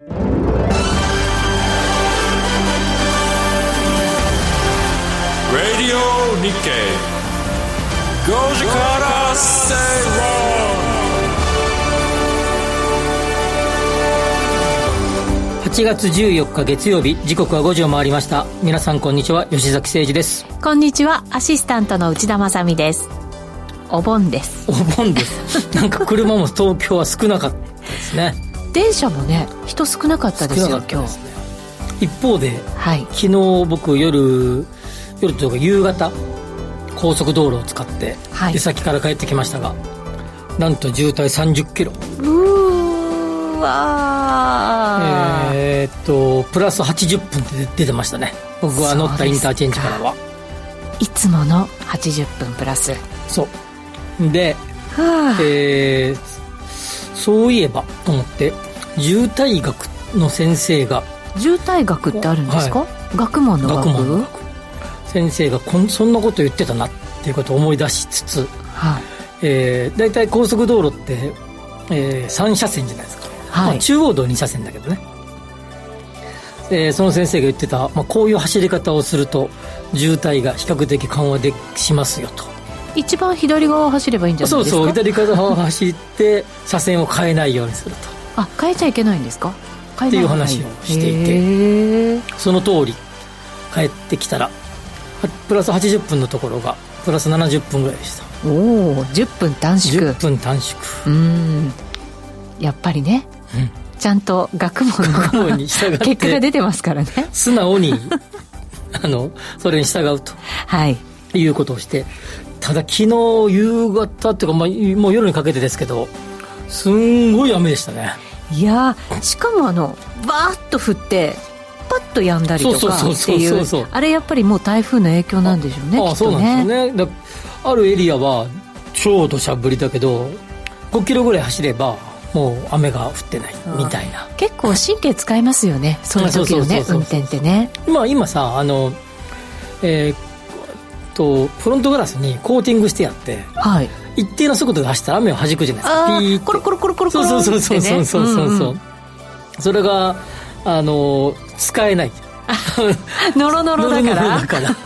Radio Nikkei. 5時から正8月14日月曜日時刻は5時を回りました。皆さんこんにちは吉崎誠二です。こんにちはアシスタントの内田まさです。お盆です。お盆です。なんか車も東京は少なかったですね電車もね人少なかったですよ、ね、今日。一方で、はい、昨日僕夜夜というか夕方高速道路を使って出先から帰ってきましたが、なんと渋滞30キロ。うわえー、っとプラス80分で出てましたね。僕は乗ったインターチェンジからは。いつもの80分プラス。そう。で、はあ、えー、そういえばと思って渋滞学の先生が渋滞学ってあるんですか、はい、学問の学？学問先生がこんそんなこと言ってたなっていうことを思い出しつつ、はい。えー、大体高速道路って、えー、3車線じゃないですか、はい。まあ、中央道2車線だけどね。でその先生が言ってた、まあ、こういう走り方をすると渋滞が比較的緩和でしますよと一番左側を走ればいいんじゃないですか？そうそう左側を走って車線を変えないようにすると。あ変えちゃいけないんですか？っていう話をしていて。その通り帰ってきたらプラス80分のところがプラス70分ぐらいでした。おお10分短縮。10分短縮。うん。やっぱりね、うん、ちゃんと学問の結果が出てますからね。素直にあのそれに従うとはい。いうことをしてただ昨日夕方っていうか、まあ、もう夜にかけてですけどすんごい雨でしたね。いやしかもあのバーッと降ってパッと止んだりとかっていうあれやっぱりもう台風の影響なんでしょうねああそうなんですよね。あるエリアは超土砂降りだけど5キロぐらい走ればもう雨が降ってないみたいな。結構神経使いますよねその時のね運転ってね。まあ今さあのえー、とフロントガラスにコーティングしてやって、はい、一定の速度で走ったら雨を弾くじゃないですか。ピーコロコロコロコロコロそうそうそうそうそうそうそう、ん、それがあの使えないノロノロだから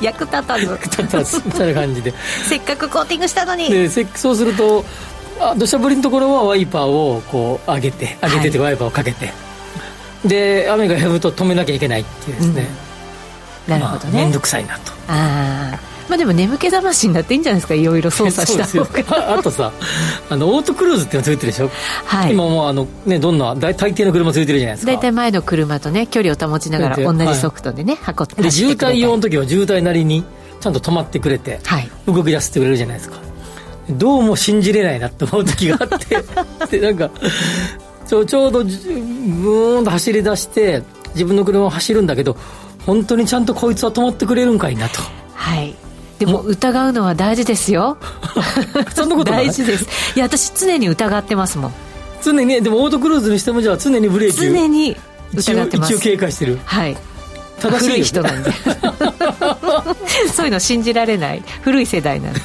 役立たず役立たずみたいな感じでせっかくコーティングしたのにでそうするとあ土砂降りのところはワイパーをこう上げて上げててワイパーをかけて、はい、で雨が止むと止めなきゃいけないっていうですね、うん、なるほどね。面倒、まあ、くさいなと。ああまあでも眠気覚ましになっていいんじゃないですかいろいろ操作した方があとさあのオートクルーズっていうのついてるでしょ、はい、今もうあの、ね、どんな大大抵の車ついてるじゃないですか。大体前の車とね距離を保ちながら同じ速度でね、はい、運ってで渋滞用の時は渋滞なりにちゃんと止まってくれて、はい、動き出してくれるじゃないですか。どうも信じれないなって思う時があって でなんかちょちょうどブーンと走り出して自分の車を走るんだけど本当にちゃんとこいつは止まってくれるんかいなと。はい。でも疑うのは大事ですよ。そんなこと大事です。いや私常に疑ってますもん。常にねでもオートクルーズにしてもじゃあ常にブレーキ常に疑ってます。一応警戒してる。はい。正しい人なんで。そういうの信じられない。古い世代なんで。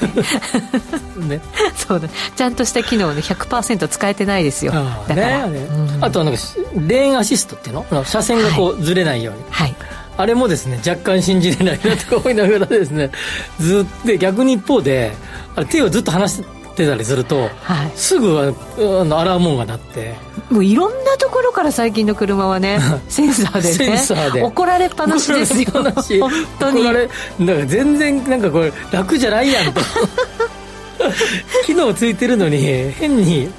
ね、そうだ。ちゃんとした機能ね100%使えてないですよ。あだから、ねうん、あとなんかレーンアシストっていうの？車線がこうずれないように、はい、はいあれもですね若干信じれないなとか思いながらですね ずっと逆に一方であれ手をずっと離してたりすると、はい、すぐあのアラーム音が鳴って。もういろんなところから最近の車はね センサーでねセンサーで。怒られっぱなしですよ。本当に。怒られなんか全然なんかこれ楽じゃないやんと。機能ついてるのに変に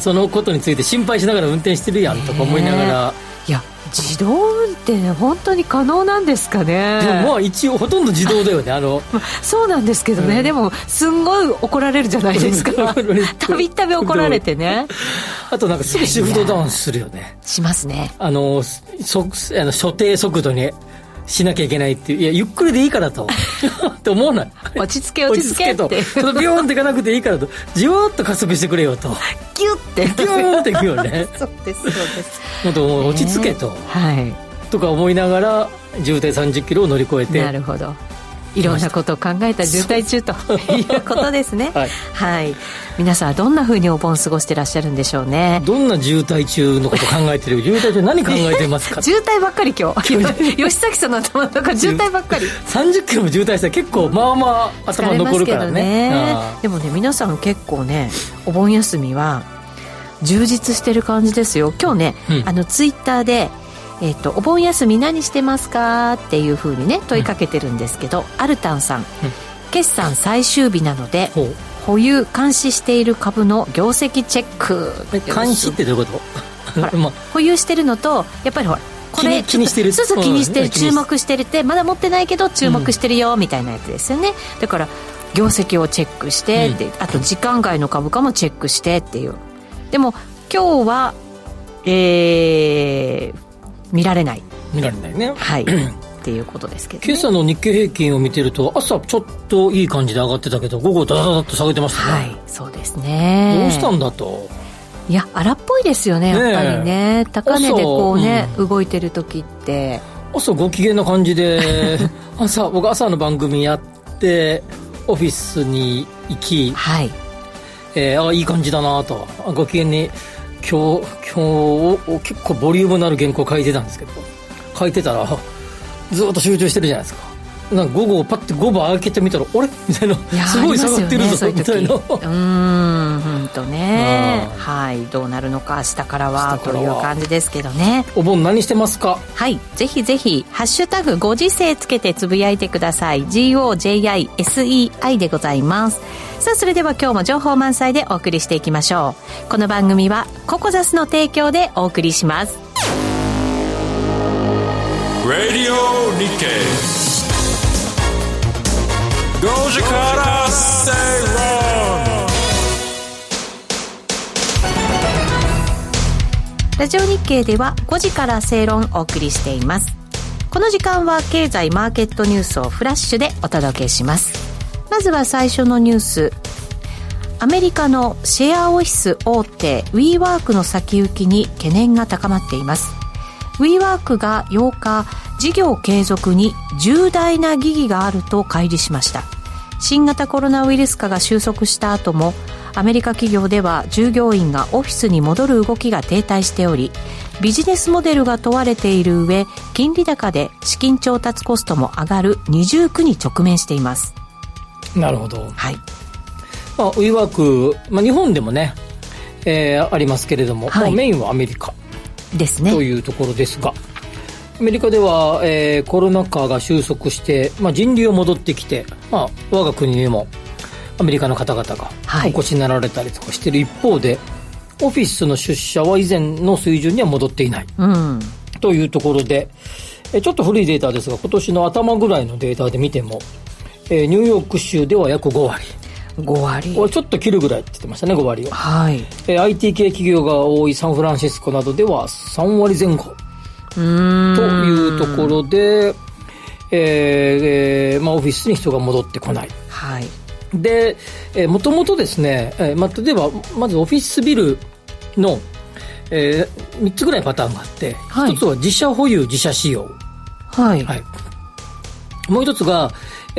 そのことについて心配しながら運転してるやんとか思いながら、いや自動運転本当に可能なんですかね？でもまあ一応ほとんど自動だよねあの。そうなんですけどね、うん、でもすんごい怒られるじゃないですか。たびたび怒られてね。あとなんかすぐシフトダウンするよね。しますね。あのそあの所定速度にしなきゃいけないっていういやゆっくりでいいからと。って思わない落ち着け落ち着けと。そのビヨーンっていかなくていいからと。じわっと加速してくれよと。ギュッて。ギューっていくよね。そうですそうです。もっと落ち着けと、はい。とか思いながら渋滞3 0キロを乗り越えて。なるほどいろんなことを考えた渋滞中と。いうことですね。はい、はい、皆さんどんなふうにお盆過ごしてらっしゃるんでしょうね。どんな渋滞中のこと考えてる？渋滞中何考えてますか？渋滞ばっかり今日。吉崎さんの頭の中 渋滞ばっかり。30キロも渋滞したら結構まあまあ頭残るからね。ね。でもね皆さん結構ねお盆休みは充実してる感じですよ。今日ね、うん、あのツイッターでえーと、お盆休み何してますかっていうふうにね問いかけてるんですけど、うん、アルタンさん、うん、決算最終日なので保有監視している株の業績チェック。監視ってどういうこと？保有してるのとやっぱりほらこれ気にしてる。そうそう気にしてる、注目してるってまだ持ってないけど注目してるよ、みたいなやつですよね。だから業績をチェックしてって、あと時間外の株価もチェックしてっていう。でも今日はえー、見られない。見られないね。はい。っていうことですけど、ね、今朝の日経平均を見てると朝ちょっといい感じで上がってたけど午後ダダダッと下げてましたね。はいそうですね。どうしたんだと。いや荒っぽいですよねやっぱりね。高値でこうね、うん、動いてる時って。朝ご機嫌な感じで 朝僕朝の番組やってオフィスに行き、はい。えー、あいい感じだなと。ご機嫌に今日今日結構ボリュームのある原稿書いてたんですけど書いてたらずっと集中してるじゃないですか。なんか午後パッて5番開けてみたらあれ？みたいな。すごい下がってるぞ、ね、みたいな。うん本当ね。はいどうなるのか明日からはという感じですけどね。お盆何してますか？はいぜひぜひ「ハッシュタグご時世」つけてつぶやいてください。GOJISEI でございます。さあそれでは今日も情報満載でお送りしていきましょう。この番組はココザスの提供でお送りします。Radio Nikkei 5時から正論ラジオ日経では5時から正論お送りしています。この時間は経済マーケットニュースをフラッシュでお届けします。まずは最初のニュース。アメリカのシェアオフィス大手 WeWork の先行きに懸念が高まっています。WeWork が8日事業継続に重大な疑義があると開示しました。新型コロナウイルス化が収束した後もアメリカ企業では従業員がオフィスに戻る動きが停滞しておりビジネスモデルが問われている上金利高で資金調達コストも上がる二重苦に直面しています。なるほど、はい。まあ、ウィーワーク、まあ、日本でもね、えー、ありますけれども、はい、まあ、メインはアメリカですね。というところですがアメリカでは、えー、コロナ禍が収束して、まあ、人流を戻ってきて、まあ、我が国にもアメリカの方々がお越しになられたりとかしている。一方で、はい、オフィスの出社は以前の水準には戻っていない、うん、というところで、えちょっと古いデータですが今年の頭ぐらいのデータで見ても、えー、ニューヨーク州では約5割5割。これちょっと切るぐらいって言ってましたね5割は、はい。えー、IT 系企業が多いサンフランシスコなどでは3割前後。というところで、えーえーまあ、オフィスに人が戻ってこない。はい、で、えー、もともとですね、えーまあ、例えばまずオフィスビルの、えー、3つぐらいパターンがあって、はい、1つは自社保有自社使用、はい、はい、もう1つが、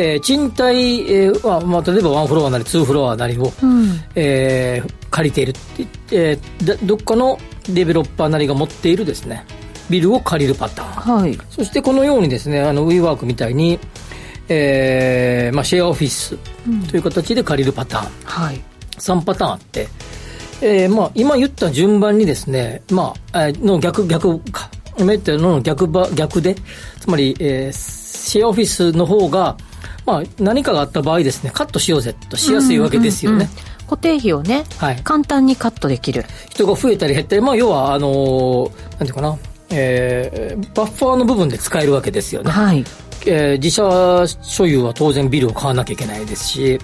えー、賃貸、えーまあ、例えばワンフロアなりツーフロアなりを、うん、えー、借りているって言って、えー、どっかのデベロッパーなりが持っているですね。ビルを借りるパターン、はい、そしてこのようにですねあの WeWork みたいに、えーまあ、シェアオフィスという形で借りるパターン、うん、はい、3パターンあって、えーまあ、今言った順番にですね、まあ、の逆逆か今言ったの逆ば逆でつまり、えー、シェアオフィスの方がまあ、何かがあった場合ですねカットしようぜとしやすいわけですよね、うんうんうん固定費をね、はい、簡単にカットできる人が増えたり減ったり、まあ、要はあのー、なんていうかなえー、バッファーの部分で使えるわけですよね。はい。えー、自社所有は当然ビルを買わなきゃいけないですし、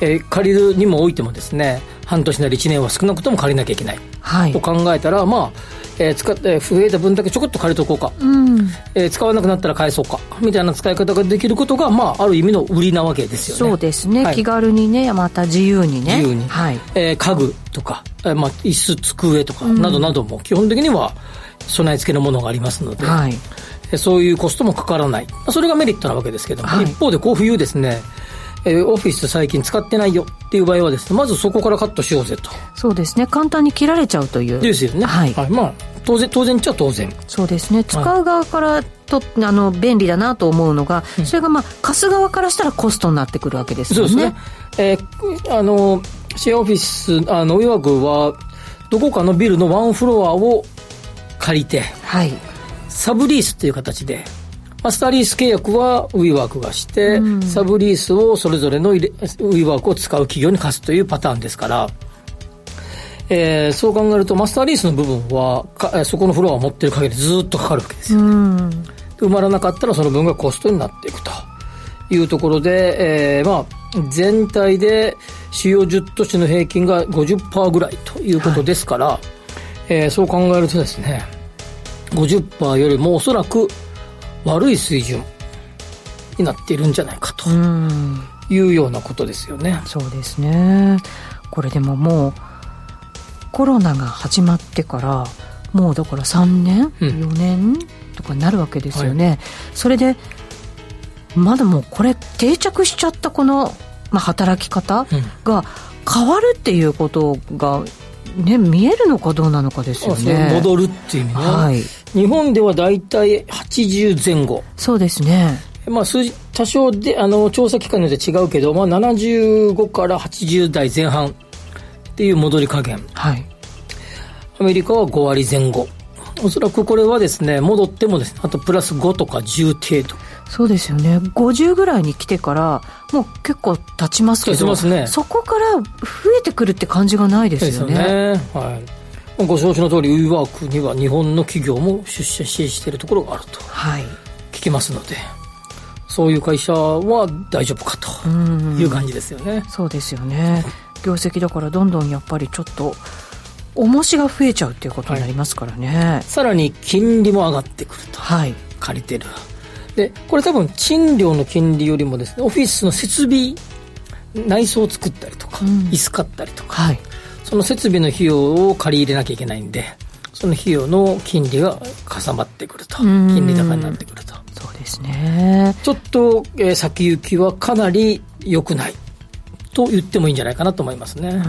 えー、借りるにもおいてもですね、半年なり1年は少なくとも借りなきゃいけない。はい。と考えたら、まあ、えー、使って増えた分だけちょこっと借りとこうか、うん。えー、使わなくなったら返そうか。みたいな使い方ができることが、まあ、ある意味の売りなわけですよね。そうですね、はい、気軽にねまた自由にね。自由に、はい。えー、家具とか、えーまあ、椅子机とかなどなども基本的には、備え付けのものがありますので、はい、そういうコストもかからない。それがメリットなわけですけども、はい、一方でこう冬ですね、えー、オフィス最近使ってないよっていう場合はですね、まずそこからカットしようぜと。そうですね、簡単に切られちゃうという。ですよね。はい。はい、まあ、当然、当然っちゃ当然。そうですね、使う側からと、あの、便利だなと思うのが、うん、それがまあ、貸す側からしたらコストになってくるわけですよね。そうですね。えー、あの、シェアオフィス、あの、いわくは、どこかのビルのワンフロアを借りて、はい。サブリースっていう形で、マスターリース契約はウィーワークがして、うん、サブリースをそれぞれのウィーワークを使う企業に貸すというパターンですから、えー、そう考えるとマスターリースの部分はかそこのフロアを持ってる限りずっとかかるわけですよ、ね、うん、埋まらなかったらその分がコストになっていくというところで、えー、まあ全体で主要10都市の平均が50%ぐらいということですから、はい、えー、そう考えるとですね50%よりもおそらく悪い水準になっているんじゃないかというようなことですよね。うそうですねこれでももうコロナが始まってからもうだから3年、うん、4年とかになるわけですよね、はい、それでまだもうこれ定着しちゃったこの、まあ、働き方が変わるっていうことがね、見えるのかどうなのかですよね。戻るっていう意味ね。はい。日本では大体80前後。そうですね。まあ数字、多少で、あの、調査機関によって違うけど、まあ75から80代前半っていう戻り加減。はい。アメリカは5割前後。おそらくこれはですね、戻ってもですね、あとプラス5とか10程度。そうですよね50ぐらいに来てからもう結構経ちますけどます、ね、そこから増えてくるって感じがないですよね。よねはい、ご承知の通りウィーワークには日本の企業も出社しているところがあると。聞きますので、はい、そういう会社は大丈夫かという感じですよね。うそうですよね。業績だからどんどんやっぱりちょっと重しが増えちゃうっていうことになりますからね、はい、さらに金利も上がってくると、はい、借りてる。でこれ多分賃料の金利よりもですねオフィスの設備内装を作ったりとか、うん、椅子買ったりとか、はい、その設備の費用を借り入れなきゃいけないんでその費用の金利がかさまってくると。金利高になってくると。そうですね。ちょっと、えー、先行きはかなり良くないと言ってもいいんじゃないかなと思いますね。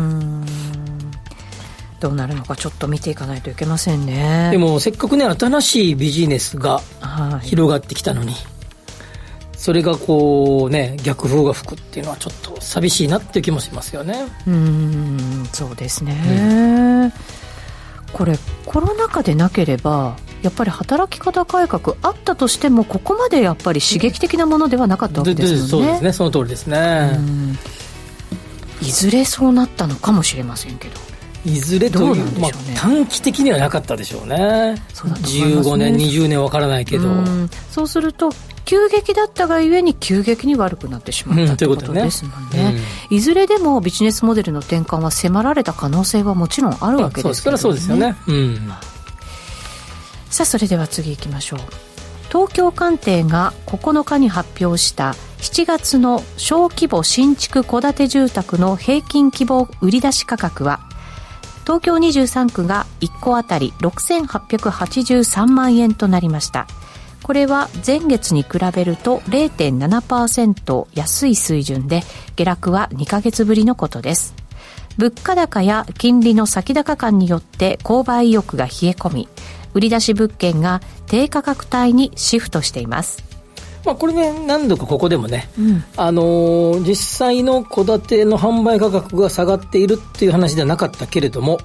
どうなるのかちょっと見ていかないといけませんね。でもせっかくね新しいビジネスが広がってきたのに、はい、それがこうね逆風が吹くっていうのはちょっと寂しいなっていう気もしますよね。うんそうですね、うん、これコロナ禍でなければやっぱり働き方改革あったとしてもここまでやっぱり刺激的なものではなかったわけですよね。そうですね。その通りですね。いずれそうなったのかもしれませんけど。いずれという、ね、まあ、短期的にはなかったでしょうね。そうだね。15年20年わからないけど。そうすると急激だったがゆえに急激に悪くなってしまったということですもんね。うん、いずれでもビジネスモデルの転換は迫られた可能性はもちろんあるわけですからそうですよね、うん、さあそれでは次いきましょう。東京官邸が9日に発表した7月の小規模新築戸建て住宅の平均希望売出価格は東京23区が1戸当たり6883万円となりましたこれは前月に比べると0.7%安い水準で下落は2ヶ月ぶりのことです。物価高や金利の先高感によって購買意欲が冷え込み売り出し物件が低価格帯にシフトしています。まあ、これね、何度かここでもね、うん、あのー、実際の戸建ての販売価格が下がっているっていう話ではなかったけれども、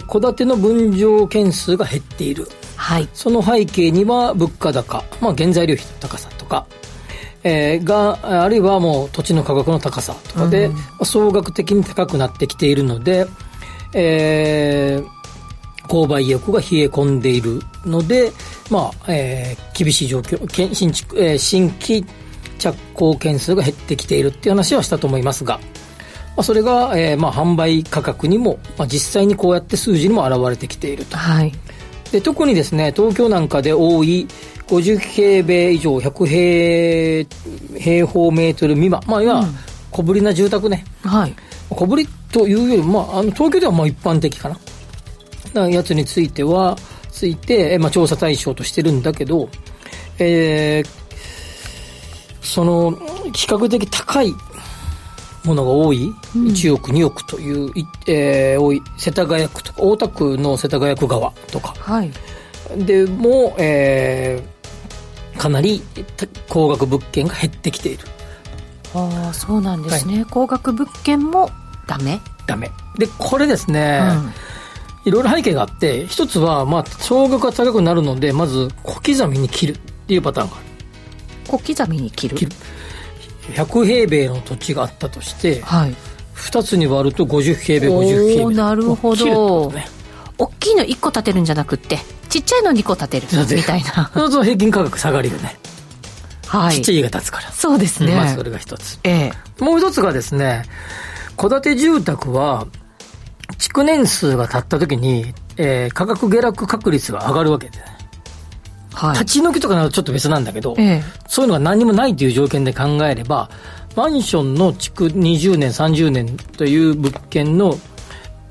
戸建ての分譲件数が減っている。はい。その背景には物価高、まあ、原材料費の高さとか、えー、が、あるいはもう土地の価格の高さとかで、うん、総額的に高くなってきているので、えー、購買意欲が冷え込んでいるので、まあ、えー、厳しい状況、新築、えー、新規着工件数が減ってきているっていう話はしたと思いますが、まあ、それが、えー、まあ、販売価格にも、まあ、実際にこうやって数字にも現れてきていると。はい。で、特にですね、東京なんかで多い50平米以上100平平方メートル未満、まあ、いわ小ぶりな住宅ね。はい。小ぶりというより、まあ、あの東京ではまあ一般的かな。なやつについては、ついて、まあ、調査対象としてるんだけど、えー、その比較的高いものが多い、うん、1億2億という、えー、多い世田谷区とか大田区の世田谷区側とか、はい、でも、えー、かなり高額物件が減ってきている。ああそうなんですね、はい、高額物件もダメ？ダメ。でこれですね、うん、いろいろ背景があって一つはまあ総額が高くなるのでまず小刻みに切るっていうパターンがある。小刻みに切る？切る100平米の土地があったとして、はい、2つに割ると50平米50平米。なるほど、ね、大きいの1個建てるんじゃなくってちっちゃいの2個建てるみたいな。そうすると平均価格下がるよね。はい、ちっちゃい家が建つから。そうですね、まずそれが一つ、ええ、もう一つがですね戸建て住宅は築年数が経った時に、えー、価格下落確率が上がるわけで、はい、立ち退きとかならちょっと別なんだけど、ええ、そういうのが何もないという条件で考えれば、マンションの築20年、30年という物件の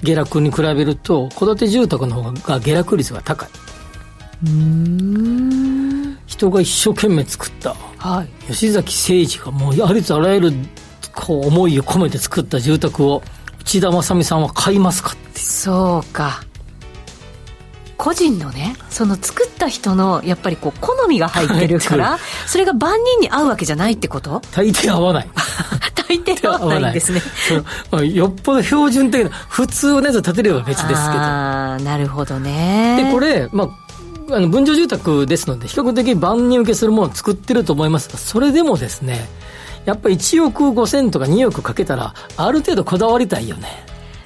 下落に比べると、戸建て住宅の方が下落率が高い。人が一生懸命作った、はい、吉崎誠二がもうありとあらゆるこう思いを込めて作った住宅を内田正美さんは買いますかってそうか個人のねその作った人のやっぱりこう好みが入ってるから それが万人に合うわけじゃないってこと？大抵合わない。大抵合わないんですね。よっぽど標準的な普通のやつを建てれば別ですけど。ああなるほどね。でこれまああの分譲住宅ですので比較的万人受けするものを作ってると思いますがそれでもですねやっぱり1億5000とか2億かけたらある程度こだわりたいよね。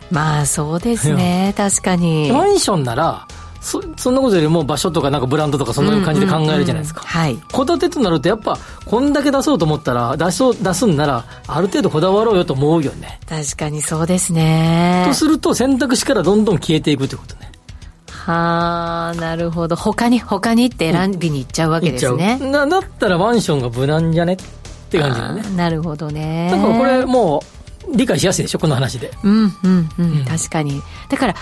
まあそうですね。確かに。マンションならそそんなことよりも場所とかなんかブランドとかそんな感じで考えるじゃないですか。はい。戸建てとなるとやっぱこんだけ出そうと思ったら出そう出すんならある程度こだわろうよと思うよね。確かにそうですね。とすると選択肢からどんどん消えていくってことね。はあなるほど他に他にって選びに行っちゃうわけですね、うん、だったらマンションが無難じゃねって感じだねなるほどねだからこれもう理解しやすいでしょこの話でうんうんうん、うん、確かにだから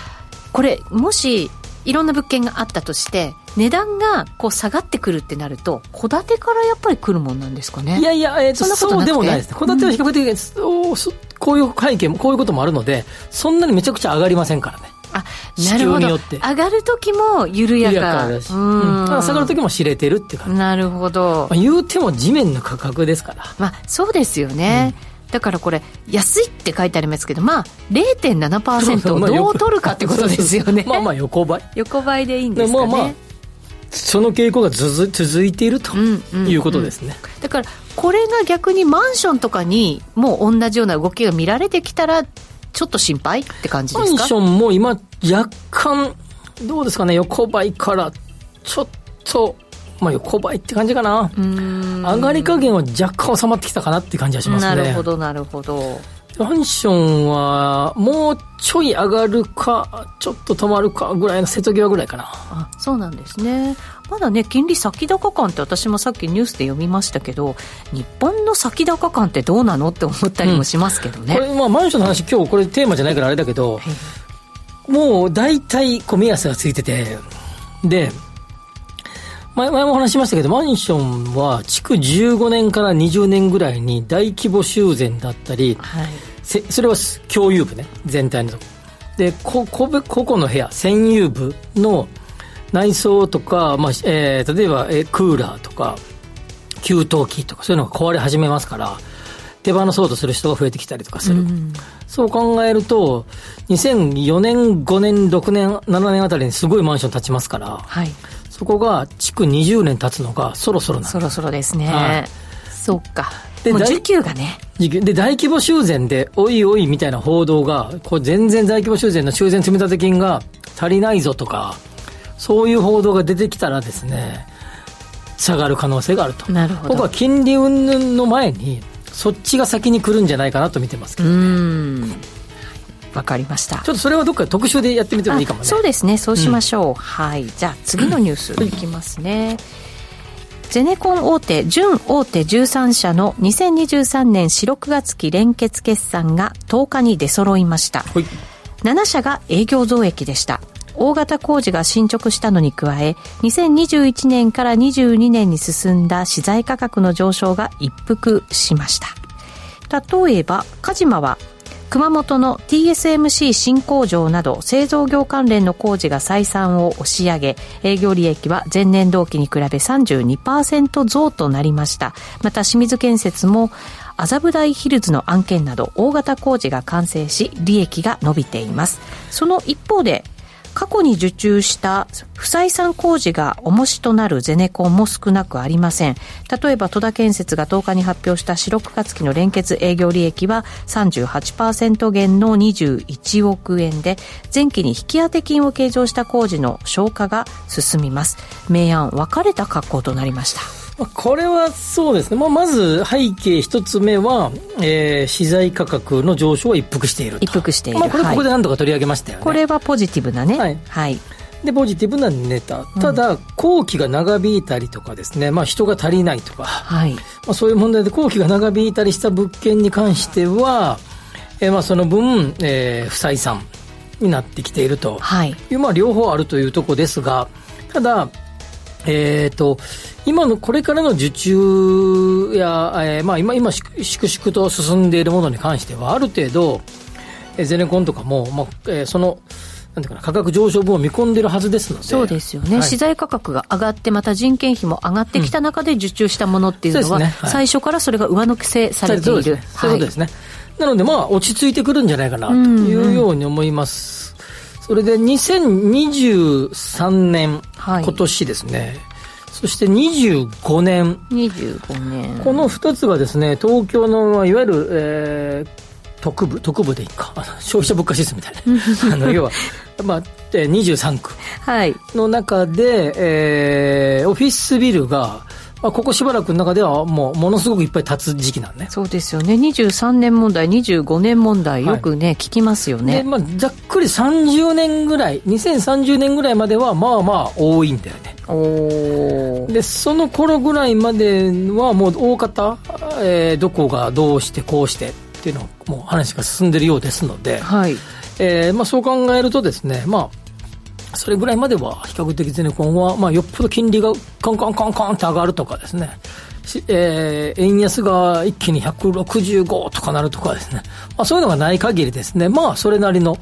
これもしいろんな物件があったとして値段がこう下がってくるってなると戸建てからやっぱり来るもんなんですかね？いやいや、えー、そんなことそうでもないです。戸建ては比較的、うん、こういう背景もこういうこともあるのでそんなにめちゃくちゃ上がりませんからね。あなるほど。上がる時も緩やか。だし、うん、下がる時も知れてるって感じ。なるほど、まあ、言うても地面の価格ですから。まあそうですよね、うんだからこれ安いって書いてありますけどまあ0.7%をどう取るかってことですよね。まあまあ横ばい。横ばいでいいんですかね。まあまあその傾向が続いているということですね、うんうんうん、だからこれが逆にマンションとかにもう同じような動きが見られてきたらちょっと心配って感じですか？マンションも今若干どうですかね横ばいからちょっとまあ、横ばいって感じかな。上がり加減は若干収まってきたかなって感じがしますね。なるほどなるほど。マンションはもうちょい上がるかちょっと止まるかぐらいの瀬戸際ぐらいかな。あそうなんですね。まだね金利先高感って私もさっきニュースで読みましたけど日本の先高感ってどうなのって思ったりもしますけどね、うん、これまあマンションの話今日これテーマじゃないからあれだけどもう大体こう目安がついててで前前も話しましたけど、マンションは築15年から20年ぐらいに大規模修繕だったり、はい、それは共有部ね、全体のとこ。で、こ個個々の部屋、占有部の内装とか、まあえー、例えば、えー、クーラーとか、給湯器とか、そういうのが壊れ始めますから、手放そうとする人が増えてきたりとかする。うん、そう考えると、2004年、5年、6年、7年あたりにすごいマンション建ちますから、はい、そこが築20年経つのがそろそろなんそろそろですね、はい、そっか。でも需給がね。で大規模修繕でおいおいみたいな報道がこれ全然大規模修繕の修繕積立金が足りないぞとかそういう報道が出てきたらですね下がる可能性があると。なるほど。僕は金利云々の前にそっちが先に来るんじゃないかなと見てますけど、ね、わかりました。ちょっとそれはどっか特集でやってみてもいいかもね。そうですね。そうしましょう、うん、はい。じゃあ次のニュースいきますね、ゼネコン大手、準大手13社の2023年4、6月期連結決算が10日に出揃いました。はい、7社が営業増益でした。大型工事が進捗したのに加え2021年から22年に進んだ資材価格の上昇が一服しました。例えばカジマは熊本の TSMC 新工場など製造業関連の工事が採算を押し上げ営業利益は前年同期に比べ32%増となりました。また清水建設も麻布台ヒルズの案件など大型工事が完成し利益が伸びています。その一方で過去に受注した不採算工事が重しとなるゼネコンも少なくありません。例えば戸田建設が10日に発表した四六月期の連結営業利益は38%減の21億円で、前期に引き当て金を計上した工事の消化が進みます。明暗分かれた格好となりました。これはそうですね、まあ、まず背景一つ目は、えー、資材価格の上昇は一服している一服している、まあ、これここで何度か取り上げましたよね、これはポジティブなね。はい、はい、でポジティブなネタ。ただ、うん、工期が長引いたりとかですね、まあ、人が足りないとか、はい。まあ、そういう問題で工期が長引いたりした物件に関しては、えー、まあその分、えー、不採算になってきているとい。う、はい、まあ、両方あるというところですがただえっ、ー、と、今の、これからの受注や、えー、まあ今、今、粛々と進んでいるものに関しては、ある程度、えー、ゼネコンとかも、まあ、えー、その、なんていうかな、価格上昇分を見込んでるはずですので。そうですよね。はい、資材価格が上がって、また人件費も上がってきた中で受注したものっていうのは、うんねはい、最初からそれが上乗せされている。そうですね。なので、まあ、落ち着いてくるんじゃないかな、というように思います。それで2023年、はい、今年ですね、そして25年。25年。この2つがですね、東京のいわゆる、えー、特部、特部でいいか、消費者物価指数みたいな。あの、要は、まあ、23区の中で、はい、えー、オフィスビルが、まあ、ここしばらくの中ではもうものすごくいっぱい経つ時期なんね。そうですよね。23年問題25年問題よくね、はい、聞きますよね。で、まあ、ざっくり30年ぐらい2030年ぐらいまではまあまあ多いんだよね。おでその頃ぐらいまではもう大方、えー、どこがどうしてこうしてっていうのもう話が進んでるようですので、はい。えーまあ、そう考えるとですねまあそれぐらいまでは比較的ゼネコンは、まあ、よっぽど金利がカンカンカンカンって上がるとかですね、えー、円安が一気に165とかなるとかですね、まあ、そういうのがない限りですね、まあ、それなりの、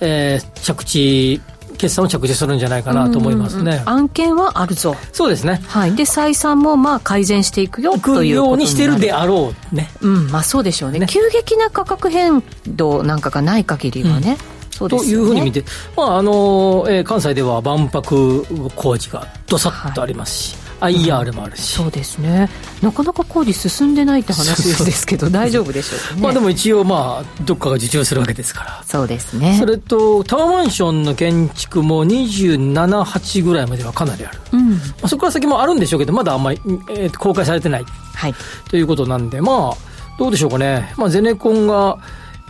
えー、着地、決算を着地するんじゃないかなと思いますね。案件はあるぞ。そうですね。はい。で、採算もまあ改善していくよというようにしてるであろうね。うん、まあそうでしょうね。ね急激な価格変動なんかがない限りはね。うんね、というふうに見て、まああのえー、関西では万博工事がどさっとありますし、はい、IR もあるし、そうですね。なかなか工事進んでないって話ですけど大丈夫でしょうか、ね、まあでも一応まあどっかが受注するわけですから。そうですね。それとタワーマンションの建築も278ぐらいまではかなりある、うん。まあ、そこから先もあるんでしょうけどまだあんまり、えー、公開されてない、はい、ということなんでまあどうでしょうかね、まあ、ゼネコンが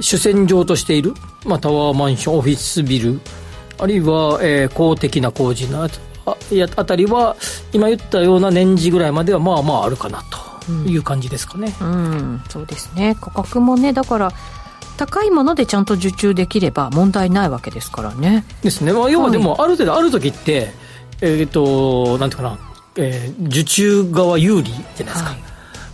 主戦場としている、まあ、タワーマンション、オフィスビル、あるいは、えー、公的な工事のああたりは、今言ったような年次ぐらいまでは、まあまああるかなという感じですかね。うん、うん、そうですね。価格もね、だから、高いものでちゃんと受注できれば問題ないわけですからね。ですね。まあ、要はでも、ある程度、ある時って、えっ、ー、と、なんていうかな、えー、受注側有利じゃないですか。はい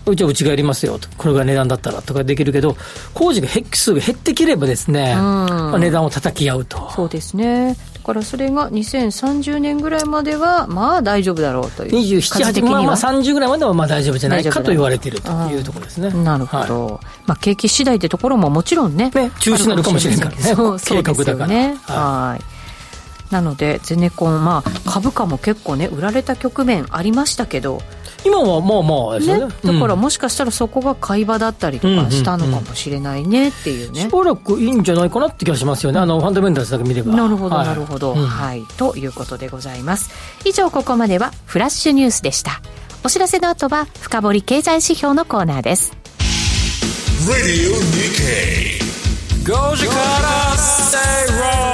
うちはうちがやりますよと、これぐらい値段だったらとかできるけど、工事が数が減ってきればですね、まあ、値段を叩き合うと。そうですね。だからそれが2030年ぐらいまでは、まあ大丈夫だろうという。27、8、まあまあ30ぐらいまではまあ大丈夫じゃないかと言われているというところですね。なるほど。はい、まあ景気次第ってところももちろんね。ね中止になるかもしれないからね。そうそうですよね。はい。なのでゼネコン、まあ、株価も結構ね売られた局面ありましたけど今はまあまあですね、ね、だからもしかしたらそこが買い場だったりとかしたのかもしれないねっていうね、しばらくいいんじゃないかなって気がしますよね。あのファンダメンタルズだけ見れば。なるほど、なるほど、はい、ということでございます。以上ここまではフラッシュニュースでした。お知らせの後は深掘り経済指標のコーナーです。人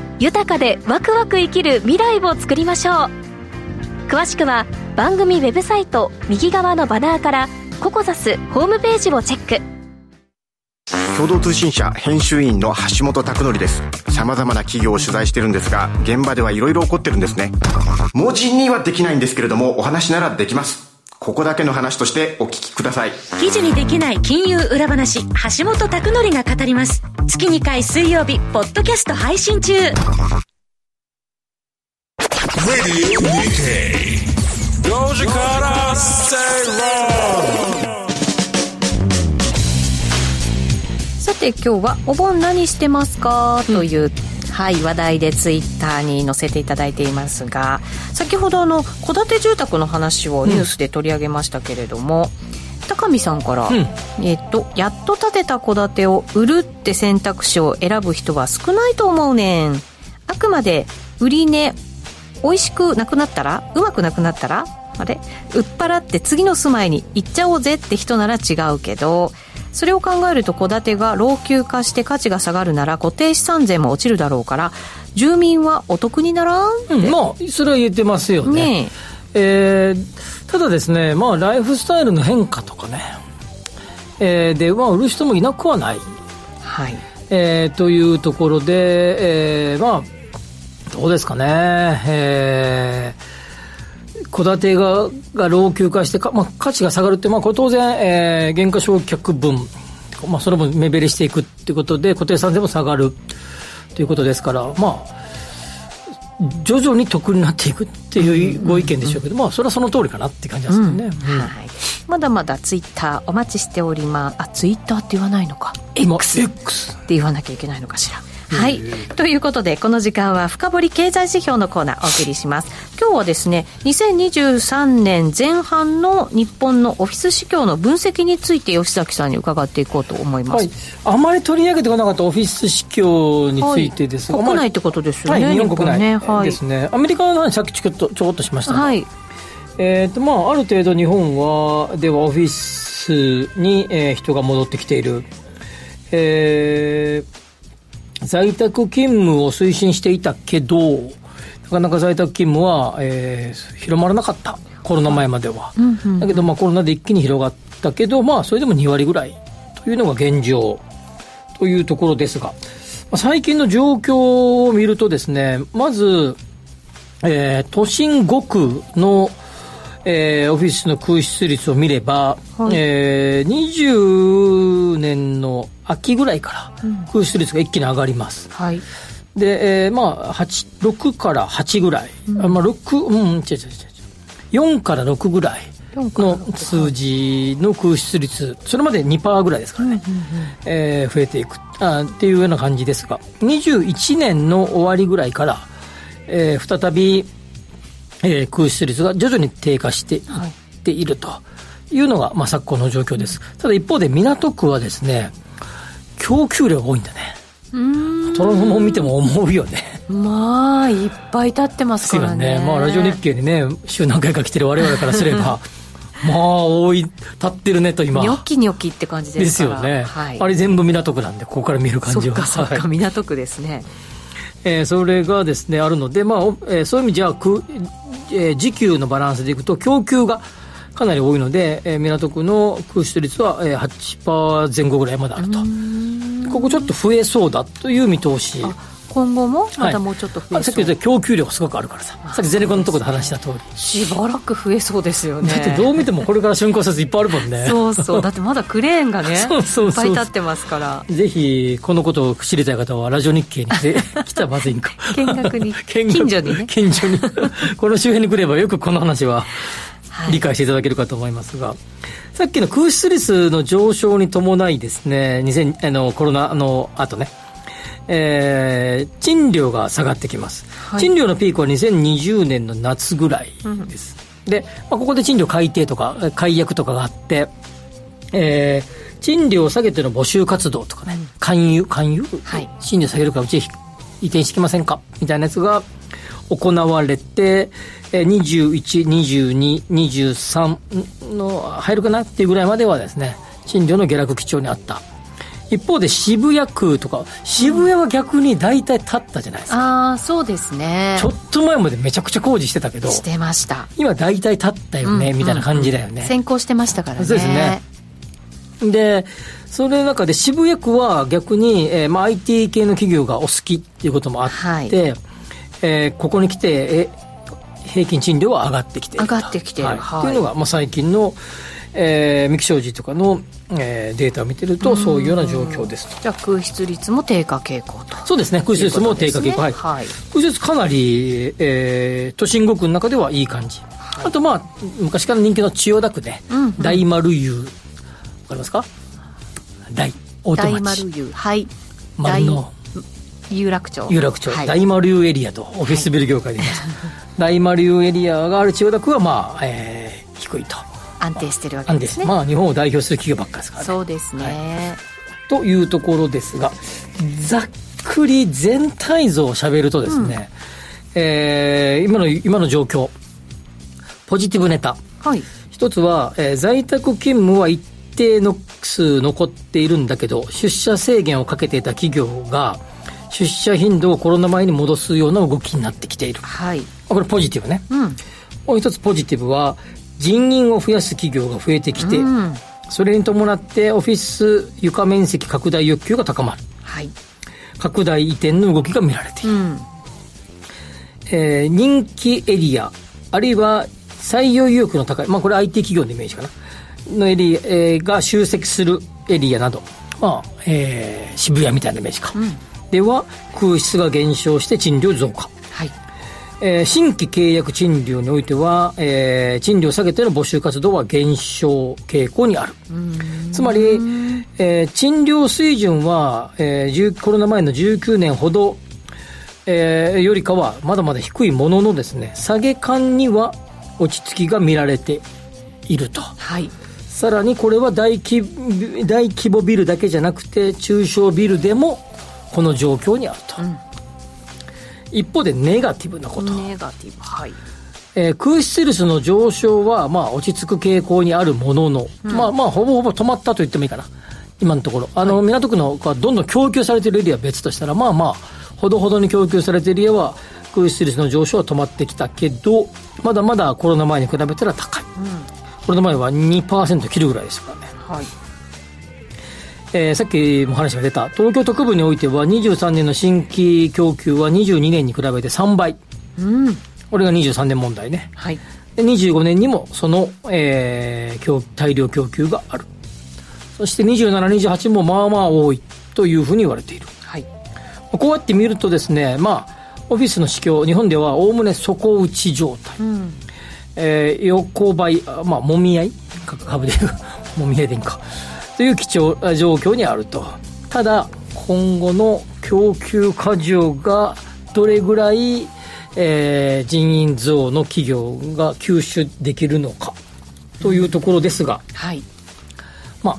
豊かでワクワク生きる未来を作りましょう。詳しくは番組ウェブサイト右側のバナーからココザスホームページをチェック。共同通信社編集員の橋本拓則です。様々な企業を取材してるんですが現場ではいろいろ起こってるんですね。文字にはできないんですけれどもお話ならできます。ここだけの話としてお聞きください。記事にできない金融裏話橋本拓則が語ります。月2回水曜日ポッドキャスト配信中.さて今日はお盆何してますか？という、はい話題でツイッターに載せていただいていますが先ほどあの戸建て住宅の話をニュースで取り上げましたけれども、高見さんから、うん。えっと「やっと建てた戸建てを売るって選択肢を選ぶ人は少ないと思うねん」あくまで売り値美味しくなくなったらうまくなくなったらあれ？売っ払って次の住まいに行っちゃおうぜって人なら違うけどそれを考えると戸建てが老朽化して価値が下がるなら固定資産税も落ちるだろうから住民はお得にならんうん、まあそれは言ってますよね。ね。えーただですねまあライフスタイルの変化とかね、えーでまあ売る人もいなくはない、はい。えーというところで、えーまあどうですかね。えー戸建てがが老朽化してか、まあ、価値が下がるって、まあ、これ当然、えー原価償却分、まあ、それも目減りしていくっていうことで固定資産税も下がるということですからまあ徐々に得になっていくっていうご意見でしょうけど、まあそれはその通りかなって感じですよね、うん。はい、まだまだツイッターお待ちしております。あツイッターって言わないのか。今 X っ X て言わなきゃいけないのかしらはい。ということで、この時間は深掘り経済指標のコーナーお送りします。今日はですね、2023年前半の日本のオフィス市況の分析について吉崎さんに伺っていこうと思います。はい、あまり取り上げてこなかったオフィス市況についてですが、はい国内ってことですよね。はい、日本国内ね。はい。ですね、アメリカの話さっきちょっとちょこっとしましたが、はい。えーとまあ、ある程度日本はではオフィスに、えー人が戻ってきている、えー在宅勤務を推進していたけどなかなか在宅勤務は、えー広まらなかった。コロナ前までは、だけど、まあ、コロナで一気に広がったけど、まあ、それでも2割ぐらいというのが現状。というところですが、まあ最近の状況を見るとですねまず、えー都心5区の、えーオフィスの空室率を見れば、はい。えー20年の秋ぐらいから空室率が一気に上がります。はい。で、えーまあ、8 6から8ぐらい、あまあ、6、うん、違う違う違う違う。4から6ぐらい4からの数字の空室率、それまで2%ぐらいですからね、えー増えていく。あっていうような感じですが、21年の終わりぐらいから、えー再び、えー空室率が徐々に低下していっているというのが、まあ、昨今の状況です。ただ一方で港区はですね、供給量が多いんだね。トランスも見ても思うよね。まあ、いっぱい立ってますからね。ね。まあ、ラジオ日経にね、週何回か来てる我々からすれば、まあ、多い、立ってるねと今。ニョキニョキって感じでですすから。よね、はい。あれ全部港区なんで、ここから見る感じは。そっかそっか、はい港区ですね。えーそれがですね、あるので、まあ、おえーそういう意味じゃ、くえー需給のバランスでいくと、供給がかなり多いので、えー港区の空室率は、えー8%前後ぐらいまであると。ここちょっと増えそうだという見通し。今後もまたもうちょっと増えそう、あさっき言った供給量がすごくあるからさ。さっきゼネコンのところで話した通り。しばらく増えそうですよね。だってどう見てもこれから竣工説いっぱいあるもんね。そうそう。だってまだクレーンがね、そうそうそういっぱい立ってますから。ぜひ、このことを知りたい方は、ラジオ日経に 来たらまずいんか。見学に近所にね近所に。この周辺に来ればよくこの話ははい理解していただけるかと思いますが、さっきの空室率の上昇に伴いですね、2000あのコロナの後ね、えー賃料が下がってきます、はい。賃料のピークは2020年の夏ぐらいです。で、まあ、ここで賃料改定とか、解約とかがあって、えー賃料を下げての募集活動とかね、勧誘、勧誘、はい、賃料下げるからうち移転してきませんか？みたいなやつが行われて、21、22、23の入るかな？っていうぐらいまではですね、賃料の下落基調にあった。一方で渋谷区とか、渋谷は逆に大体立ったじゃないですか。ああ、そうですね。ちょっと前までめちゃくちゃ工事してたけど。してました。今大体立ったよね、うん、みたいな感じだよね。先行してましたからね。そうですね。で、それの中で渋谷区は逆に、えーまあ、IT 系の企業がお好きっていうこともあって、はい、えー、ここに来て、え平均賃料は上がってきている上がってきてる、はいはい、というのが、まあ、最近の、えー、三木商事とかの、えー、データを見てるとそういうような状況ですと。じゃあ空室率も低下傾向と。そうですね。空室率も低下傾向、ね、はい、空室率かなり、えー、都心5区の中ではいい感じ、はい、あとまあ昔から人気の千代田区で、うんうん、大丸湯。わかりますか？大大大丸湯。はい。丸の。有楽町。有楽町、はい、大丸湯エリアとオフィスビル業界で言います、はい、大丸湯エリアがある千代田区はまあ、えー、低いと安定してるわけですね。まあ日本を代表する企業ばっかですからね。そうですね、はい、というところですがざっくり全体像をしゃべるとですね、うん、えー、今の今の状況。ポジティブネタ、はい、一つは、えー、在宅勤務は一定の数残っているんだけど出社制限をかけていた企業が出社頻度をコロナ前に戻すような動きになってきている、はい、これポジティブね、うん、もう一つポジティブは人員を増やす企業が増えてきて、うん、それに伴ってオフィス床面積拡大欲求が高まる、はい、拡大移転の動きが見られている、うん、えー、人気エリアあるいは採用意欲の高い、まあ、これ IT 企業のイメージかな。のエリア、えー、が集積するエリアなど、まあえー、渋谷みたいなイメージか、うん、では空室が減少して賃料増加えー、新規契約賃料においては、えー、賃料下げての募集活動は減少傾向にある。つまり、えー、賃料水準は、えー、コロナ前の19年ほど、えー、よりかはまだまだ低いもののですね、下げ感には落ち着きが見られていると。はい。さらにこれは大規大規模ビルだけじゃなくて、中小ビルでもこの状況にあると。うん一方でネガティブなことネガティブはいえー、空室率の上昇は、まあ、落ち着く傾向にあるものの、うん、まあ、まあ、ほぼほぼ止まったと言ってもいいかな。今のところ。あの、はい、港区のどんどん供給されているエリアは別としたら、まあまあ、ほどほどに供給されているエリアは、空室率の上昇は止まってきたけど、まだまだコロナ前に比べたら高い。うん、コロナ前は2%切るぐらいですからね。はい。えー、さっきも話が出た、東京都区部においては、23年の新規供給は22年に比べて3倍。うん。これが23年問題ね。はい。で25年にもその、えー、大量供給がある。そして27、28もまあまあ多いというふうに言われている。はい。こうやって見るとですね、まあ、オフィスの市況、日本ではおおむね底打ち状態。うん、えー、横ばい、まあ、もみ合い株でいう、もみ合いでいいか。という貴重状況にあると。ただ、今後の供給過剰がどれぐらい、えー、人員増の企業が吸収できるのかというところですが、はい。まあ、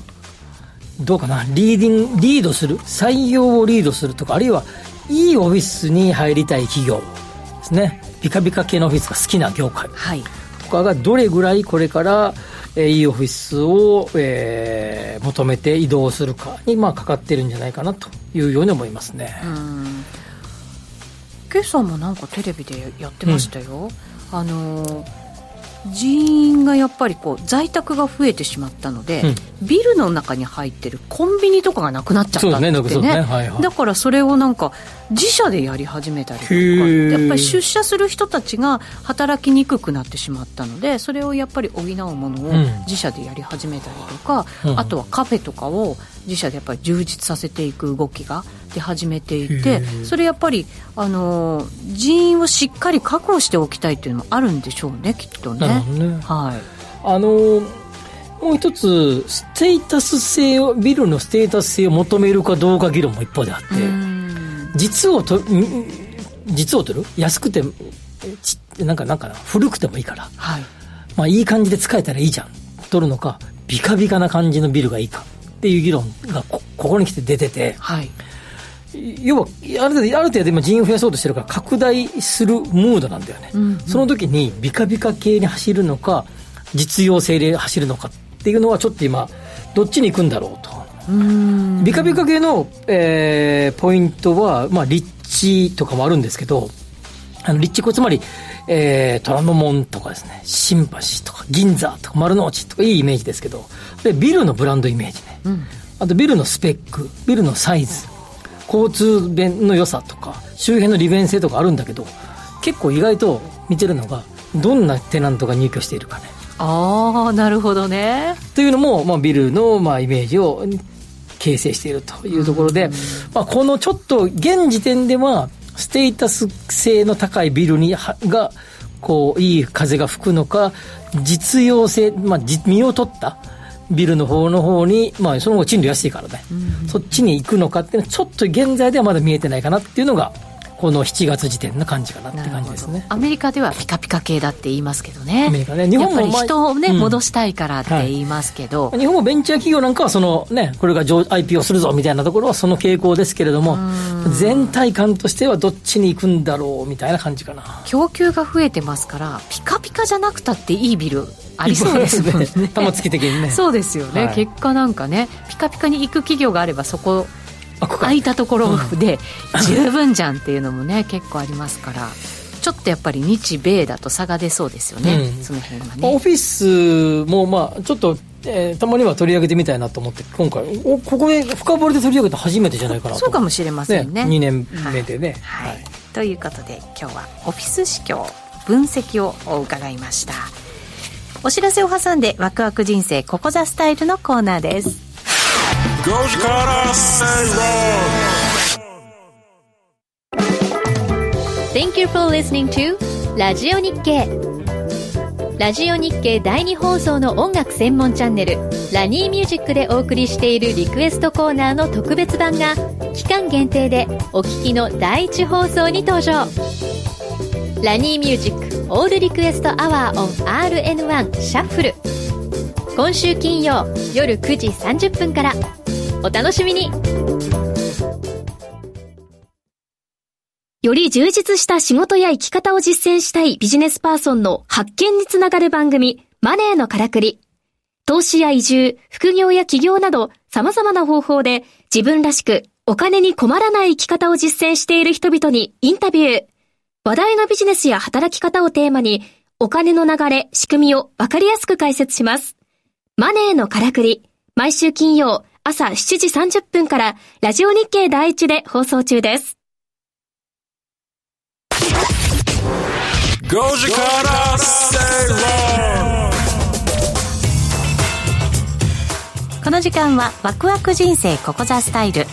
どうかな、リーディング、リードする、採用をリードするとか、あるいは、いいオフィスに入りたい企業ですね。ビカビカ系のオフィスが好きな業界。はい。とかがどれぐらいこれから、えー、いいオフィスを、えー、求めて移動するかに、まあ、かかってるんじゃないかなというように思いますね。今朝もなんかテレビでやってましたよ。うん、あのー人員がやっぱりこう在宅が増えてしまったので、うん、ビルの中に入ってるコンビニとかがなくなっちゃったってね。ねねはいはい、だからそれをなんか自社でやり始めたりとかやっぱり出社する人たちが働きにくくなってしまったのでそれをやっぱり補うものを自社でやり始めたりとか、うん、あとはカフェとかを自社でやっぱり充実させていく動きが出始めていてそれやっぱりあの人員をしっかり確保しておきたいというのもあるんでしょうねきっとね。ね。はい、あのもう一つステータス性をビルのステータス性を求めるかどうか議論も一方であって実をと実を取る？安くてちなんかなんかな？古くてもいいから、はい。まあ、いい感じで使えたらいいじゃん。取るのかビカビカな感じのビルがいいか。っていう議論がここに来て出てて、はい、要はある程度ある程度今人員を増やそうとしてるから拡大するムードなんだよね、うんうん、その時にビカビカ系に走るのか実用性で走るのかっていうのはちょっと今どっちに行くんだろうとビカビカ系の、えー、ポイントは、まあ、立地とかもあるんですけどあの立地こつまり、えー、虎ノ門とかですね。新橋とか銀座とか丸の内とかいいイメージですけど。でビルのブランドイメージね、うん、あとビルのスペックビルのサイズ。交通便の良さとか周辺の利便性とかあるんだけど結構意外と見てるのがどんなテナントが入居しているかね。ああなるほどね。というのも、まあ、ビルの、まあ、イメージを形成しているというところで、まあ、このちょっと現時点ではステータス性の高いビルにがこういい風が吹くのか実用性、まあ、身を取ったビルの方の方に、まあ、その方が賃料安いからね、うん、そっちに行くのかっていうのは、ちょっと現在ではまだ見えてないかなっていうのが、この7月時点の感じかなって感じですね。アメリカではピカピカ系だって言いますけどね。アメリカね。日本も、人をね、うん、戻したいからって言いますけど、はい、日本もベンチャー企業なんかはそのねこれが IP をするぞみたいなところはその傾向ですけれども全体感としてはどっちに行くんだろうみたいな感じかな。供給が増えてますからピカピカじゃなくたっていいビルありそうですもんね。玉突き的にね。そうですよね、はい、結果なんかねピカピカに行く企業があればそこ空いたところで十分じゃんっていうのもね結構ありますから。ちょっとやっぱり日米だと差が出そうですよね、うん、その辺がね。オフィスもまあちょっとえー、たまには取り上げてみたいなと思って今回おここで深掘りで取り上げた初めてじゃないかなそうかもしれませんね。ね2年目でね、はい、はい、ということで今日はオフィス市況分析を伺いました。お知らせを挟んでワクワク人生ここザスタイルのコーナーです Thank you for listening to ラジオ日経。ラジオ日経第2放送の音楽専門チャンネルラニーミュージックでお送りしているリクエストコーナーの特別版が期間限定でお聴きの第1放送に登場。ラニーミュージックオールリクエストアワーオン RN1 シャッフル。今週金曜夜9時30分からお楽しみにより充実した仕事や生き方を実践したいビジネスパーソンの発見につながる番組、マネーのからくり。投資や移住、副業や起業など様々な方法で自分らしくお金に困らない生き方を実践している人々にインタビュー。話題のビジネスや働き方をテーマにお金の流れ、仕組みをわかりやすく解説します。マネーのからくり。毎週金曜朝7時30分からラジオ日経第一で放送中です。5時からこの時間はワクワク人生ここザスタイル。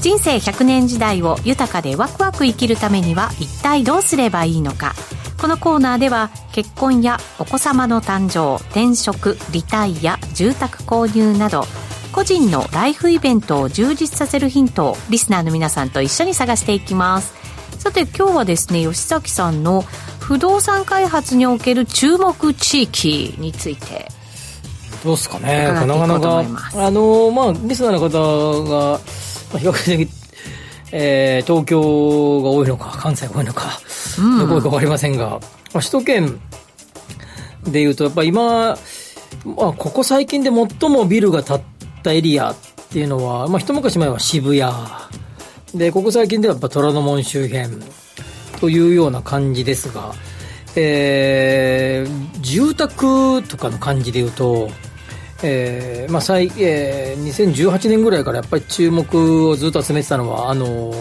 人生100年時代を豊かでワクワク生きるためには一体どうすればいいのか。このコーナーでは結婚やお子様の誕生転職リタイア住宅購入など個人のライフイベントを充実させるヒントをリスナーの皆さんと一緒に探していきます。さて今日はですね吉崎さんの不動産開発における注目地域について。どうですかね。なかなかあのまあリスナーの方が比較的えー、東京が多いのか関西が多いのか、うん、どこか分かりませんが、まあ、首都圏でいうとやっぱ今、まあ、ここ最近で最もビルが建っったエリアっていうのは、まあ、一昔前は渋谷。で、ここ最近ではやっぱ虎ノ門周辺というような感じですが、えー、住宅とかの感じで言うと、えーまあ最えー、2018年ぐらいからやっぱり注目をずっと集めてたのはあの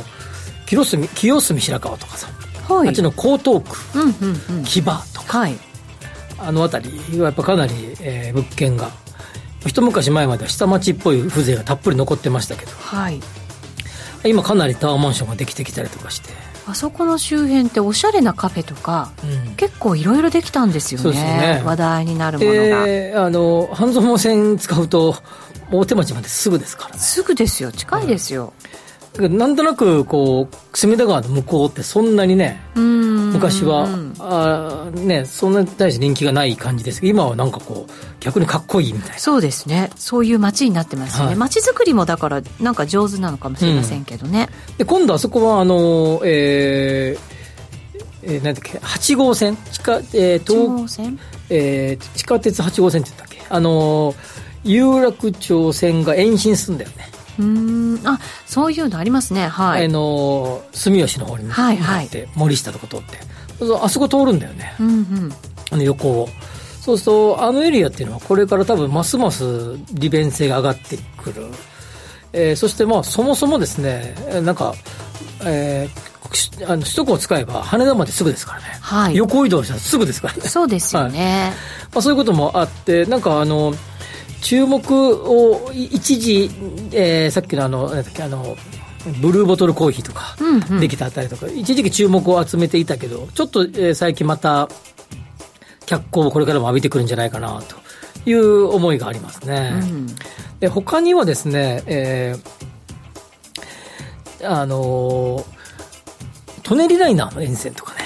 清澄清澄白河とかさ、はい、あっちの江東区、うんうんうん、木場とか、はい、あの辺りはやっぱかなり、えー、物件が一昔前までは下町っぽい風情がたっぷり残ってましたけど、はい、今かなりタワーマンションができてきたりとかして。あそこの周辺っておしゃれなカフェとか、うん、結構いろいろできたんですよね。ね。話題になるものが、えー、あの半蔵門線使うと大手町まですぐですからね。すぐですよ。近いですよ、うん、なんとなくこう隅田川の向こうってそんなにね昔昔は、あね、そんなに対して人気がない感じですけど、今はなんかこう、逆にかっこいいみたいな。そうですね。そういう街になってますよね。はい、街づくりもだから、なんか上手なのかもしれませんけどね。うん、で、今度あそこは、あの、えー、えー、なんだっけ、8号線？地下、えー、東、えー、地下鉄8号線って言ったっけ？あの、有楽町線が延伸するんだよね。うん。あそういうのありますね。はい。あの住吉の方にはいはい、森下とか通って。あそこ通るんだよね、うんうん、あの横を。そうするとあのエリアっていうのはこれから多分ますます利便性が上がってくる、えー、そしてまあそもそもですねなんか、えー、あの首都高を使えば羽田まですぐですからね、はい、横移動したらすぐですからね。そうですよね、はい、まあ、そういうこともあってなんかあの注目を一時、えー、さっきのあのあのブルーボトルコーヒーとかできたあたりとか、うんうん、一時期注目を集めていたけどちょっと、えー、最近また脚光をこれからも浴びてくるんじゃないかなという思いがありますね。うん、で他にはですね、えー、あのトネリライナーの沿線とかね。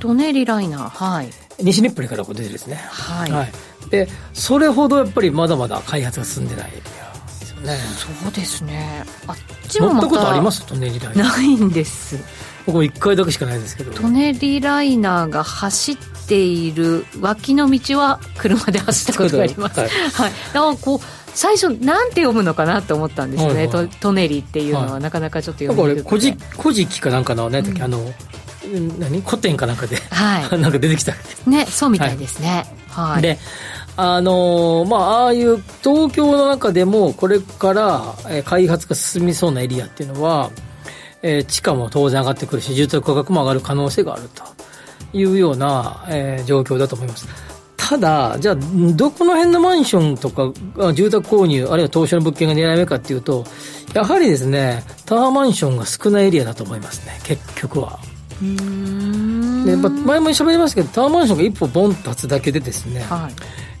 トネリライナーはい。西日暮里から出てですね、はい、はい、でそれほどやっぱりまだまだ開発が進んでないですよね。そうですね。あっちも乗ったことあります？トネリライナー。ないんです。僕も1回だけしかないですけど。トネリライナーが走っている脇の道は車で走ったことがあります、はい、はい、だからこう最初なんて読むのかなと思ったんですよね、はいはい、トネリっていうのはなかなかちょっと読みにくくて。古事記かなんかのね、うん、あの何？古典かなんかで、はい、なんか出てきた。ねそうみたいですね、はい、はい、であのー、まあああいう東京の中でもこれから、えー、開発が進みそうなエリアっていうのは、えー、地価も当然上がってくるし住宅価格も上がる可能性があるというような、えー、状況だと思います。ただ、じゃあ、どこの辺のマンションとか、住宅購入、あるいは投資の物件が狙い目かっていうと、やはりですね、タワーマンションが少ないエリアだと思いますね、結局は。でやっぱ前も喋りましたけどタワーマンションが一歩ボンと立つだけでですね、はい、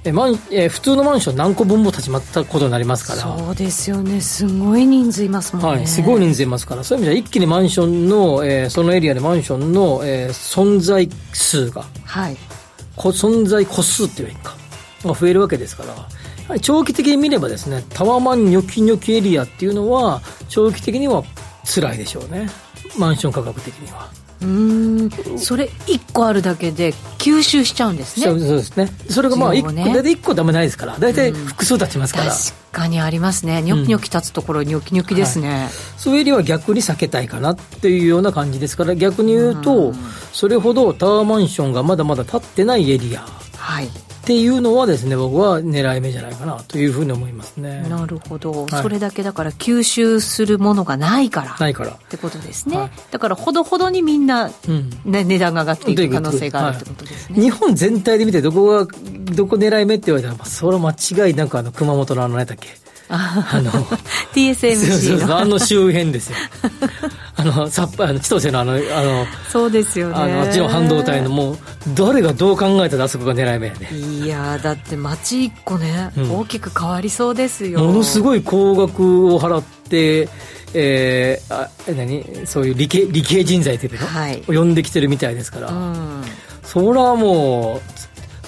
えマンえ普通のマンション何個分も立ちまったことになりますから。そうですよね。すごい人数いますもんね、はい、すごい人数いますから。そういう意味では一気にマンションの、えー、そのエリアでマンションの、えー、存在数が、はい、こ存在個数っていうか。が増えるわけですから。長期的に見ればですねタワマンニョキニョキエリアっていうのは長期的には辛いでしょうね。マンション価格的には。うん。それ1個あるだけで吸収しちゃうんですね。そうですね。それがまあ 1, 個、ね、大体1個ダメないですから。大体複数立ちますから、確かにありますね。ニョキニョキ立つところニョキニョキですね、はい、そういうエリアは逆に避けたいかなっていうような感じですから。逆に言うとそれほどタワーマンションがまだまだ建ってないエリア。はいっていうのはですね僕は狙い目じゃないかなというふうに思いますね。なるほど、はい、それだけだから吸収するものがないから。ないから。ってことですね、はい、だからほどほどにみんな、ね、値段が上がっていく可能性があるってことですね、はい、日本全体で見てどこがどこ狙い目って言われたら、まあ、それは間違いなくあの熊本のあの何だっけ？あの TSMC のあの周辺ですよ。あのさっぱあの千歳のあのあのそうですよね。あのあっちの半導体のもう誰がどう考えたらあそこが狙い目やね。いやだって街一個ね、うん、大きく変わりそうですよ。ものすごい高額を払ってえー、あ何？そういう理系理系人材っていうの、はい、呼んできてるみたいですから、うん、それはもう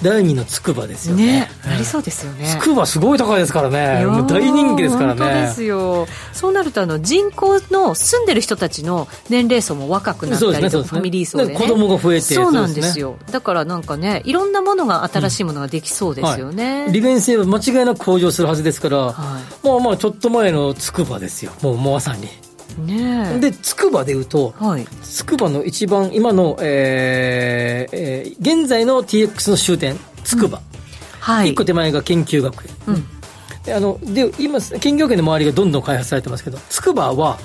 第二の筑波ですよね。ねなりそうですよね。筑波すごい高いですからね。大人気ですからね。本当ですよ。そうなるとあの人口の住んでる人たちの年齢層も若くなったりとファミリー層で、ね、子供が増えてそうなんですよ、だからなんかねいろんなものが新しいものができそうですよね、利便性は間違いなく向上するはずですから、はい、まあまあちょっと前の筑波ですよ。もうもうまさにね。で筑波でいうと、はい、筑波の一番今の、えーえー、現在の TX の終点筑波、うん、はい、1個手前が研究学園、うん。であので今研究学園の周りがどんどん開発されてますけど筑波は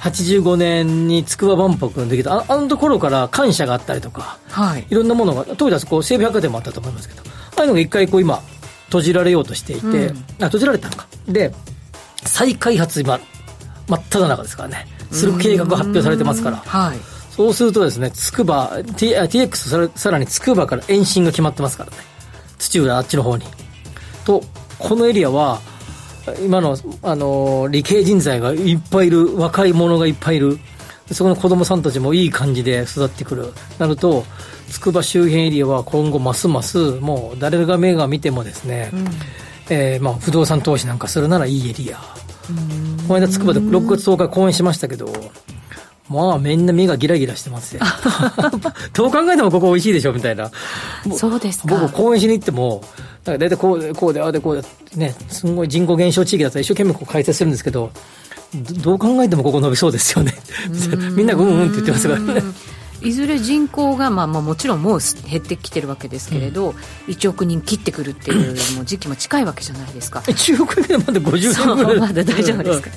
85年に筑波万博ができたああのところから感謝があったりとか、はい、いろんなものが当時はそこ西武百貨店もあったと思いますけどああいうのが一回こう今閉じられようとしていて、うん、あ閉じられたのか。で再開発今真っ只中ですからね。する計画が発表されてますから、はい、そうするとですね筑波 T TX さらさらに筑波から延伸が決まってますからね。土浦あっちの方に。とこのエリアは今の、あの理系人材がいっぱいいる若い者がいっぱいいる。そこの子供さんたちもいい感じで育ってくる。なると筑波周辺エリアは今後ますますもう誰が目が見てもですね、うん、えー、まあ不動産投資なんかするならいいエリアこの間筑波で6月10日講演しましたけどまあみんな目がギラギラしてますよ。どう考えてもここ美味しいでしょみたいな。そうですか。僕講演しに行ってもだから大体こうでこうでああでこうでねすごい人口減少地域だったら一生懸命こう解説するんですけどどう考えてもここ伸びそうですよね。みんなうんうんって言ってますからねいずれ人口が、まあ、まあもちろんもう減ってきてるわけですけれど、うん、1億人切ってくるっていうもう時期も近いわけじゃないですか。1億人まだ50年ぐらい。まだ大丈夫ですか、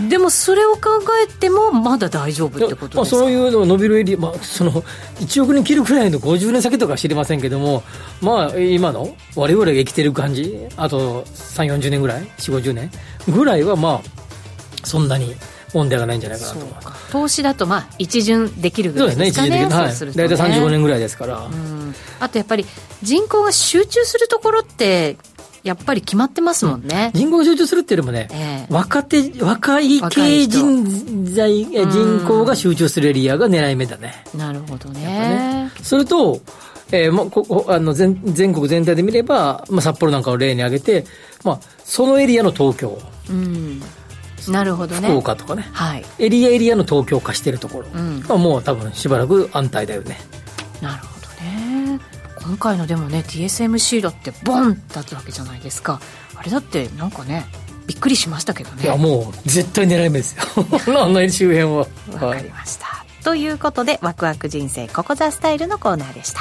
うん、でもそれを考えてもまだ大丈夫ってことまあ、そういうの伸びるエリア、まあ、その1億人切るくらいの50年先とか知りませんけどもまあ今の我々が生きてる感じあと3 4 0年ぐらい4 5 0年ぐらいはまあそんなに問題がないんじゃないかなと。投資だとまあ一巡できるぐらいですかね。ね一巡できる、はい、大体35年ぐらいですから、あとやっぱり人口が集中するところってやっぱり決まってますもんね、うん、人口が集中するっていうよりもね、えー、若手若い系人材人口が集中するエリアが狙い目だね。なるほどね。ね。それとえー、まあ、こあの全全国全体で見れば、まあ、札幌なんかを例に挙げて、まあ、そのエリアの東京、うん、なるほどね。福岡とかね、はい、エリアエリアの東京化してるところ、うん、もう多分しばらく安泰だよね。なるほどね。今回のでもね TSMC だってボンだったわけじゃないですか。あれだってなんかねびっくりしましたけどね。いやもう絶対狙い目ですよ。あの周辺は。わかりました、はい、ということでワクワク人生ここザスタイルのコーナーでした。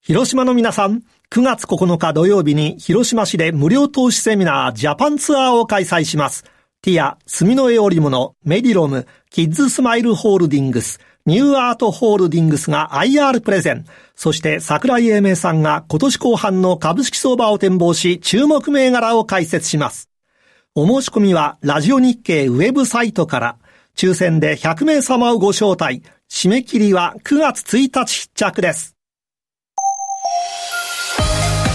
広島の皆さん9月9日土曜日に広島市で無料投資セミナージャパンツアーを開催します。ティア、住の絵織物、メディロム、キッズスマイルホールディングス、ニューアートホールディングスが IR プレゼン。そして桜井英明さんが今年後半の株式相場を展望し注目銘柄を解説します。お申し込みはラジオ日経ウェブサイトから、抽選で100名様をご招待。締め切りは9月1日必着です。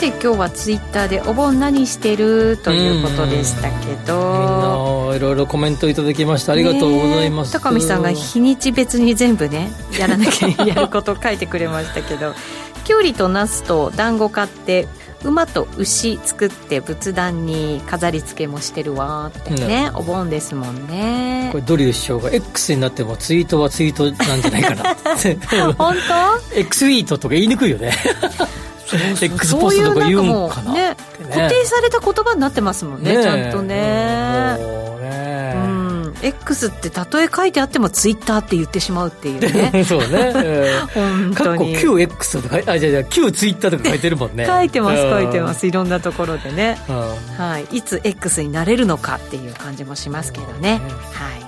て今日はツイッターでお盆何してるということでしたけど。いろいろコメントいただきましてありがとうございます、高見さんが日にち別に全部ねやらなきゃ やること書いてくれましたけどきゅうりとナスと団子買って馬と牛作って仏壇に飾り付けもしてるわってね、お盆ですもんね。これドリュー首相が？X になってもツイートはツイートなんじゃないかな。本当？X ウィートとか言いにくいよねそういうなんかもうね固定された言葉になってますもんねちゃんとね。うん。X ってたとえ書いてあってもツイッターって言ってしまうっていうね。そうね、本当に。QX とかあじゃじゃ旧ツイッターとか書いてるもんね。書いてます書いてます。いろんなところでね、はい、いつ X になれるのかっていう感じもしますけどね、はい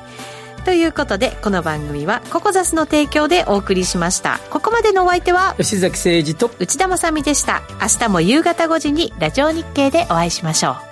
ということでこの番組はココザスの提供でお送りしました。ここまでのお相手は吉崎誠二と内田まさみでした。明日も夕方5時にラジオ日経でお会いしましょう